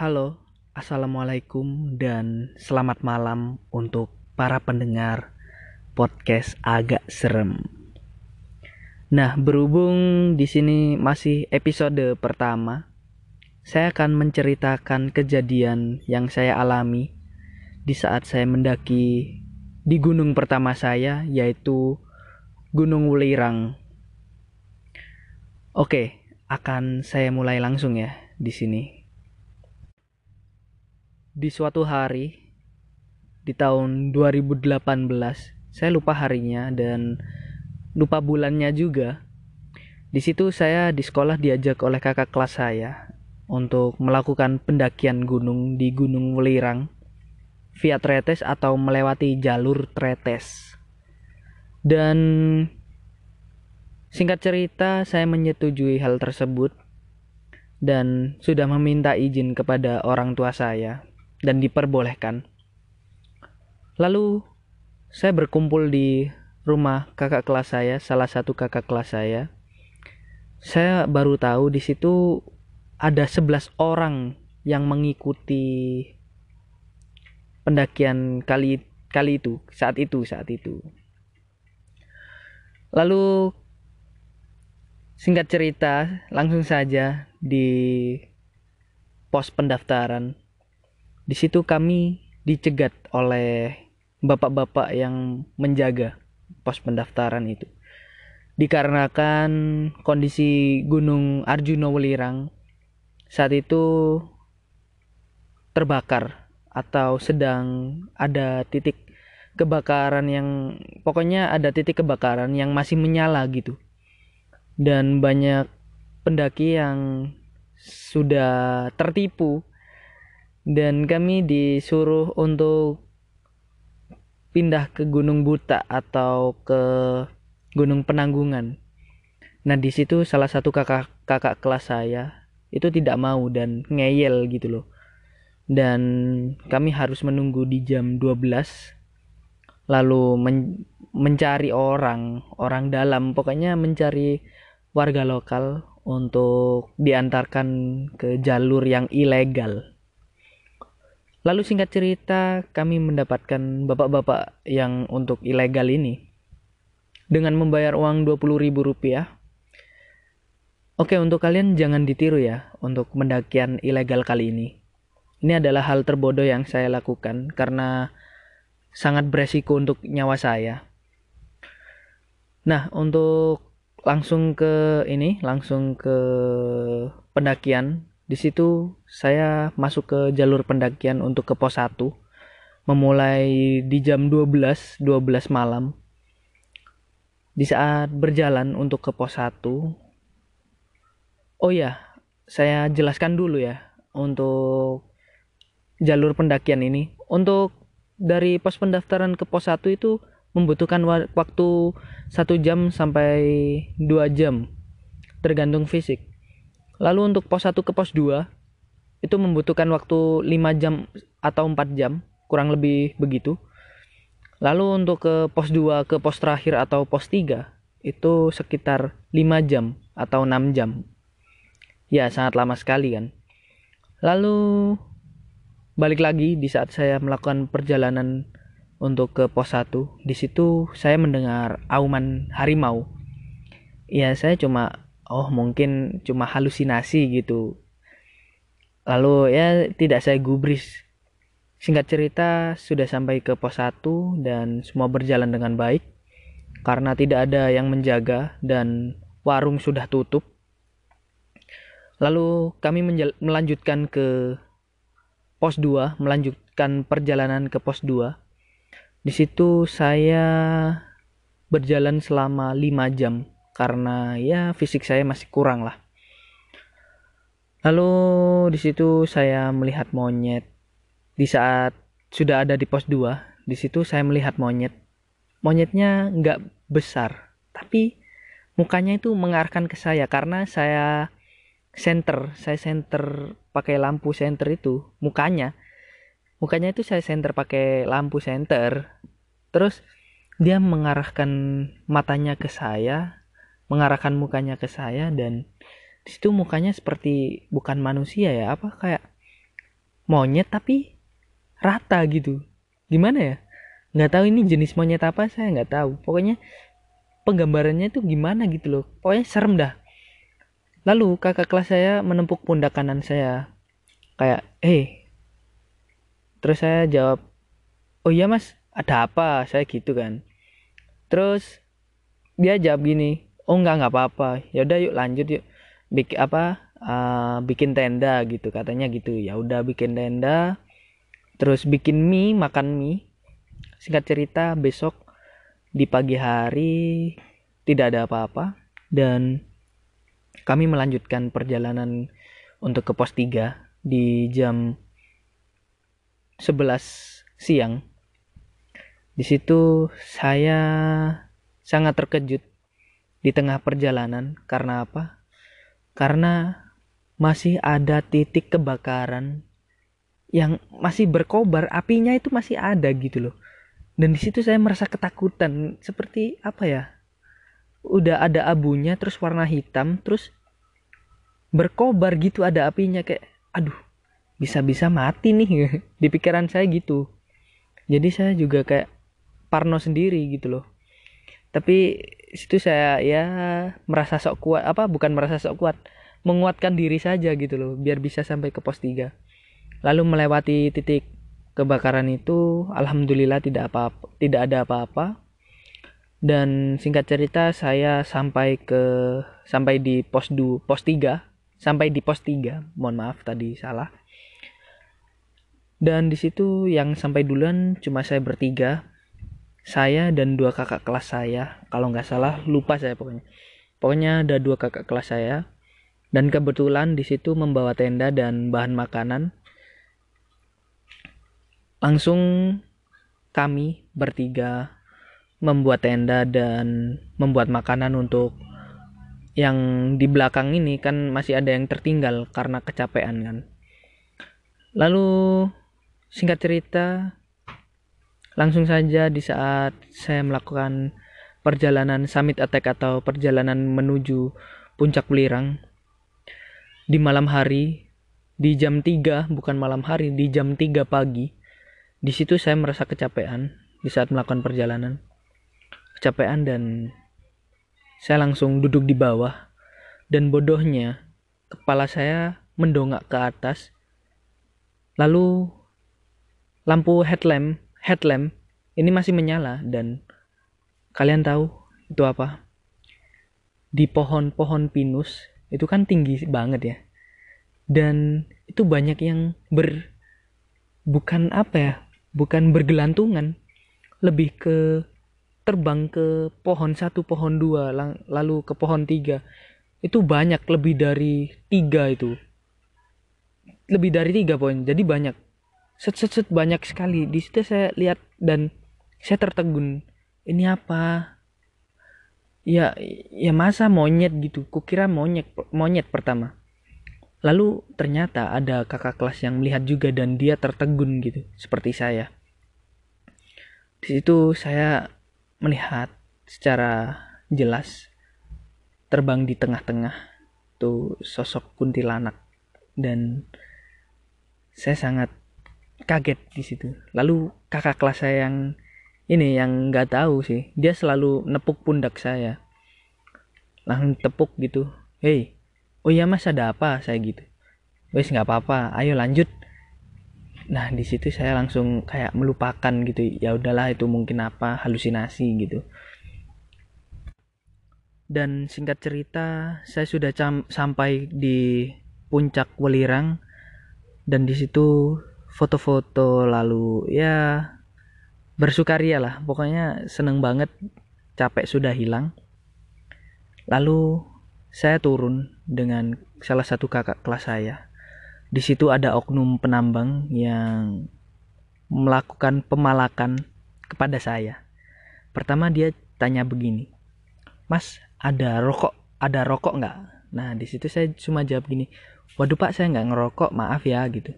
Halo, assalamualaikum, dan selamat malam untuk para pendengar podcast agak serem. Nah, berhubung di sini masih episode pertama, saya akan menceritakan kejadian yang saya alami di saat saya mendaki di gunung pertama saya, yaitu Gunung Wulirang. Oke, akan saya mulai langsung ya di sini. Di suatu hari di tahun 2018, saya lupa harinya dan lupa bulannya juga. Di situ saya di sekolah diajak oleh kakak kelas saya untuk melakukan pendakian gunung di Gunung Welirang via tretes atau melewati jalur tretes. Dan singkat cerita saya menyetujui hal tersebut dan sudah meminta izin kepada orang tua saya dan diperbolehkan. Lalu saya berkumpul di rumah kakak kelas saya, salah satu kakak kelas saya. Saya baru tahu di situ ada 11 orang yang mengikuti pendakian kali kali itu, saat itu, saat itu. Lalu singkat cerita, langsung saja di pos pendaftaran di situ kami dicegat oleh bapak-bapak yang menjaga pos pendaftaran itu. Dikarenakan kondisi Gunung Arjuna Welirang saat itu terbakar atau sedang ada titik kebakaran yang pokoknya ada titik kebakaran yang masih menyala gitu. Dan banyak pendaki yang sudah tertipu dan kami disuruh untuk pindah ke Gunung Buta atau ke Gunung Penanggungan. Nah di situ salah satu kakak kakak kelas saya itu tidak mau dan ngeyel gitu loh. Dan kami harus menunggu di jam 12 lalu men mencari orang orang dalam pokoknya mencari warga lokal untuk diantarkan ke jalur yang ilegal Lalu singkat cerita, kami mendapatkan bapak-bapak yang untuk ilegal ini dengan membayar uang 20 ribu rupiah. Oke, untuk kalian jangan ditiru ya untuk mendakian ilegal kali ini. Ini adalah hal terbodoh yang saya lakukan karena sangat beresiko untuk nyawa saya. Nah, untuk langsung ke ini, langsung ke pendakian di situ saya masuk ke jalur pendakian untuk ke pos 1 memulai di jam 12 12 malam. Di saat berjalan untuk ke pos 1 Oh ya, saya jelaskan dulu ya untuk jalur pendakian ini. Untuk dari pos pendaftaran ke pos 1 itu membutuhkan waktu satu jam sampai dua jam tergantung fisik Lalu untuk pos 1 ke pos 2 itu membutuhkan waktu 5 jam atau 4 jam, kurang lebih begitu. Lalu untuk ke pos 2 ke pos terakhir atau pos 3 itu sekitar 5 jam atau 6 jam. Ya, sangat lama sekali kan. Lalu balik lagi di saat saya melakukan perjalanan untuk ke pos 1, di situ saya mendengar auman harimau. Ya, saya cuma oh mungkin cuma halusinasi gitu. Lalu ya tidak saya gubris. Singkat cerita sudah sampai ke pos 1 dan semua berjalan dengan baik. Karena tidak ada yang menjaga dan warung sudah tutup. Lalu kami melanjutkan ke pos 2 melanjutkan perjalanan ke pos 2 di situ saya berjalan selama 5 jam karena ya fisik saya masih kurang lah. Lalu di situ saya melihat monyet. Di saat sudah ada di pos 2, di situ saya melihat monyet. Monyetnya nggak besar, tapi mukanya itu mengarahkan ke saya karena saya center, saya center pakai lampu center itu, mukanya. Mukanya itu saya center pakai lampu center. Terus dia mengarahkan matanya ke saya mengarahkan mukanya ke saya dan di situ mukanya seperti bukan manusia ya apa kayak monyet tapi rata gitu. Gimana ya? Nggak tahu ini jenis monyet apa saya nggak tahu. Pokoknya penggambarannya itu gimana gitu loh. Pokoknya serem dah. Lalu kakak kelas saya menempuk pundak kanan saya. Kayak eh. Terus saya jawab oh iya mas ada apa? Saya gitu kan. Terus dia jawab gini oh enggak nggak apa-apa. Ya udah yuk lanjut yuk. Bikin apa uh, bikin tenda gitu. Katanya gitu. Ya udah bikin tenda. Terus bikin mie makan mie. Singkat cerita, besok di pagi hari tidak ada apa-apa. Dan kami melanjutkan perjalanan untuk ke pos 3 di jam 11 siang. Di situ saya sangat terkejut di tengah perjalanan. Karena apa? Karena masih ada titik kebakaran yang masih berkobar, apinya itu masih ada gitu loh. Dan di situ saya merasa ketakutan. Seperti apa ya? Udah ada abunya terus warna hitam terus berkobar gitu ada apinya kayak aduh bisa-bisa mati nih. Di pikiran saya gitu. Jadi saya juga kayak parno sendiri gitu loh. Tapi situ saya ya merasa sok kuat apa bukan merasa sok kuat menguatkan diri saja gitu loh biar bisa sampai ke pos 3 lalu melewati titik kebakaran itu alhamdulillah tidak apa, -apa tidak ada apa-apa. Dan singkat cerita saya sampai ke sampai di pos du pos 3 sampai di pos 3 mohon maaf tadi salah. Dan di situ yang sampai duluan cuma saya bertiga saya dan dua kakak kelas saya kalau nggak salah lupa saya pokoknya. Pokoknya ada dua kakak kelas saya. Dan kebetulan di situ membawa tenda dan bahan makanan. Langsung kami bertiga membuat tenda dan membuat makanan untuk yang di belakang ini kan masih ada yang tertinggal karena kecapean kan. Lalu singkat cerita langsung saja di saat saya melakukan perjalanan summit attack atau perjalanan menuju puncak Welirang di malam hari di jam 3 bukan malam hari di jam 3 pagi di situ saya merasa kecapean di saat melakukan perjalanan. Kecapean dan saya langsung duduk di bawah dan bodohnya kepala saya mendongak ke atas. Lalu lampu headlamp headlamp ini masih menyala dan kalian tahu itu apa? Di pohon-pohon pinus itu kan tinggi banget ya. Dan itu banyak yang ber bukan apa ya bukan bergelantungan. Lebih ke terbang ke pohon satu pohon dua lalu ke pohon tiga. Itu banyak lebih dari tiga itu. Lebih dari tiga poin jadi banyak set set set banyak sekali. Di situ saya lihat dan saya tertegun. Ini apa? Ya ya masa monyet gitu. Kukira monyet monyet pertama. Lalu ternyata ada kakak kelas yang melihat juga dan dia tertegun gitu, seperti saya. Di situ saya melihat secara jelas terbang di tengah-tengah tuh sosok kuntilanak. Dan saya sangat kaget di situ. Lalu kakak kelas saya yang ini yang nggak tahu sih, dia selalu nepuk pundak saya, langsung tepuk gitu, hei oh iya mas ada apa? Saya gitu. Wes nggak apa-apa ayo lanjut. Nah di situ saya langsung kayak melupakan gitu. Ya udahlah itu mungkin apa halusinasi gitu. Dan singkat cerita saya sudah sampai di puncak Welirang. Dan di situ foto-foto lalu ya bersukaria lah pokoknya seneng banget capek sudah hilang lalu saya turun dengan salah satu kakak kelas saya. Di situ ada oknum penambang yang melakukan pemalakan kepada saya. Pertama dia tanya begini, Mas ada rokok ada rokok nggak? Nah di situ saya cuma jawab gini, waduh pak saya nggak ngerokok maaf ya gitu.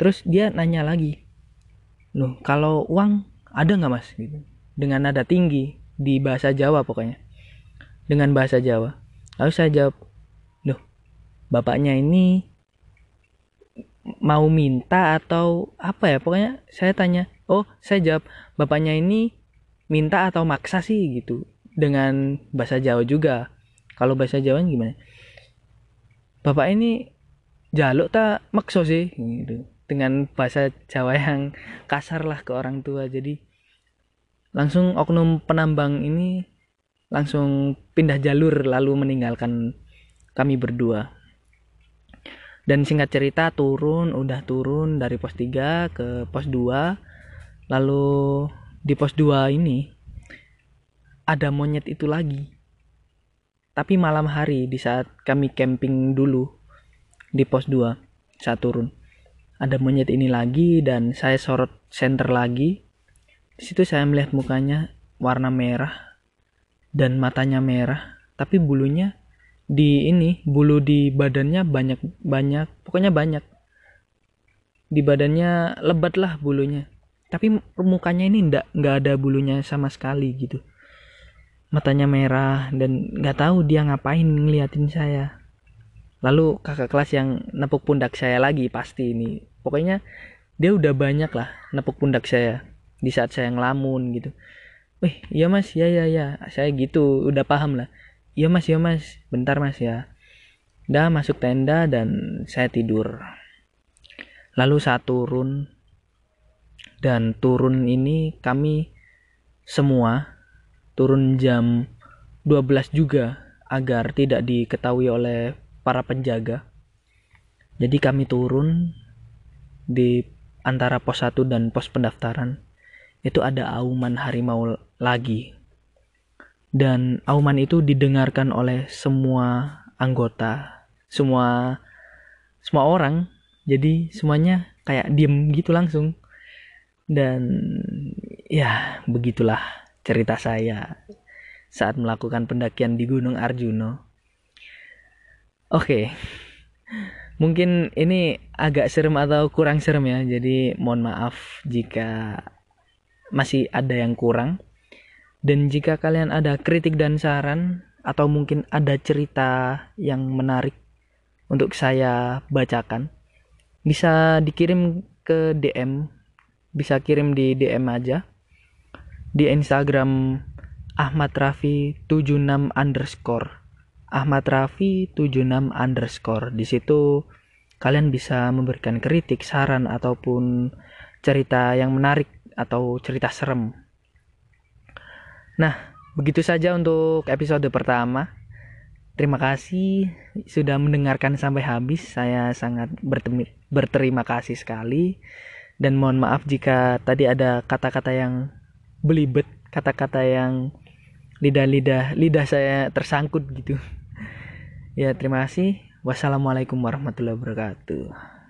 Terus dia nanya lagi, loh kalau uang ada nggak mas? Gitu. Dengan nada tinggi di bahasa Jawa pokoknya, dengan bahasa Jawa. Lalu saya jawab, loh, bapaknya ini mau minta atau apa ya pokoknya saya tanya oh saya jawab bapaknya ini minta atau maksa sih gitu dengan bahasa Jawa juga kalau bahasa Jawa gimana bapak ini jaluk tak makso sih gitu dengan bahasa Jawa yang kasar lah ke orang tua. Jadi langsung oknum penambang ini langsung pindah jalur lalu meninggalkan kami berdua. Dan singkat cerita turun udah turun dari pos 3 ke pos 2 lalu di pos 2 ini ada monyet itu lagi. Tapi malam hari di saat kami camping dulu di pos 2 saat turun ada monyet ini lagi dan saya sorot center lagi. Di situ saya melihat mukanya warna merah dan matanya merah tapi bulunya di ini bulu di badannya banyak banyak pokoknya banyak. Di badannya lebat lah bulunya tapi mukanya ini ndak nggak ada bulunya sama sekali gitu. Matanya merah dan nggak tahu dia ngapain ngeliatin saya lalu kakak kelas yang nepuk pundak saya lagi pasti ini. Pokoknya dia udah banyak lah nepuk pundak saya di saat saya ngelamun gitu. Wih, iya mas, ya ya ya, saya gitu, udah paham lah. Iya mas iya mas bentar mas ya. Udah masuk tenda dan saya tidur. Lalu saat turun dan turun ini kami semua turun jam 12 juga agar tidak diketahui oleh para penjaga. Jadi kami turun di antara pos 1 dan pos pendaftaran. Itu ada auman harimau lagi. Dan auman itu didengarkan oleh semua anggota semua semua orang. Jadi semuanya kayak diem gitu langsung. Dan ya begitulah cerita saya saat melakukan pendakian di Gunung Arjuno oke. Mungkin ini agak serem atau kurang serem ya jadi mohon maaf jika masih ada yang kurang. Dan jika kalian ada kritik dan saran atau mungkin ada cerita yang menarik untuk saya bacakan, bisa dikirim ke DM, bisa kirim di DM aja. Di Instagram Ahmad Rafi 76 underscore Ahmad Rafi 76 underscore di situ kalian bisa memberikan kritik, saran ataupun cerita yang menarik atau cerita serem Nah, begitu saja untuk episode pertama. Terima kasih sudah mendengarkan sampai habis. Saya sangat berterima kasih sekali. Dan mohon maaf jika tadi ada kata-kata yang belibet, kata-kata yang lidah-lidah lidah saya tersangkut gitu. Ya, terima kasih. Wassalamualaikum warahmatullahi wabarakatuh.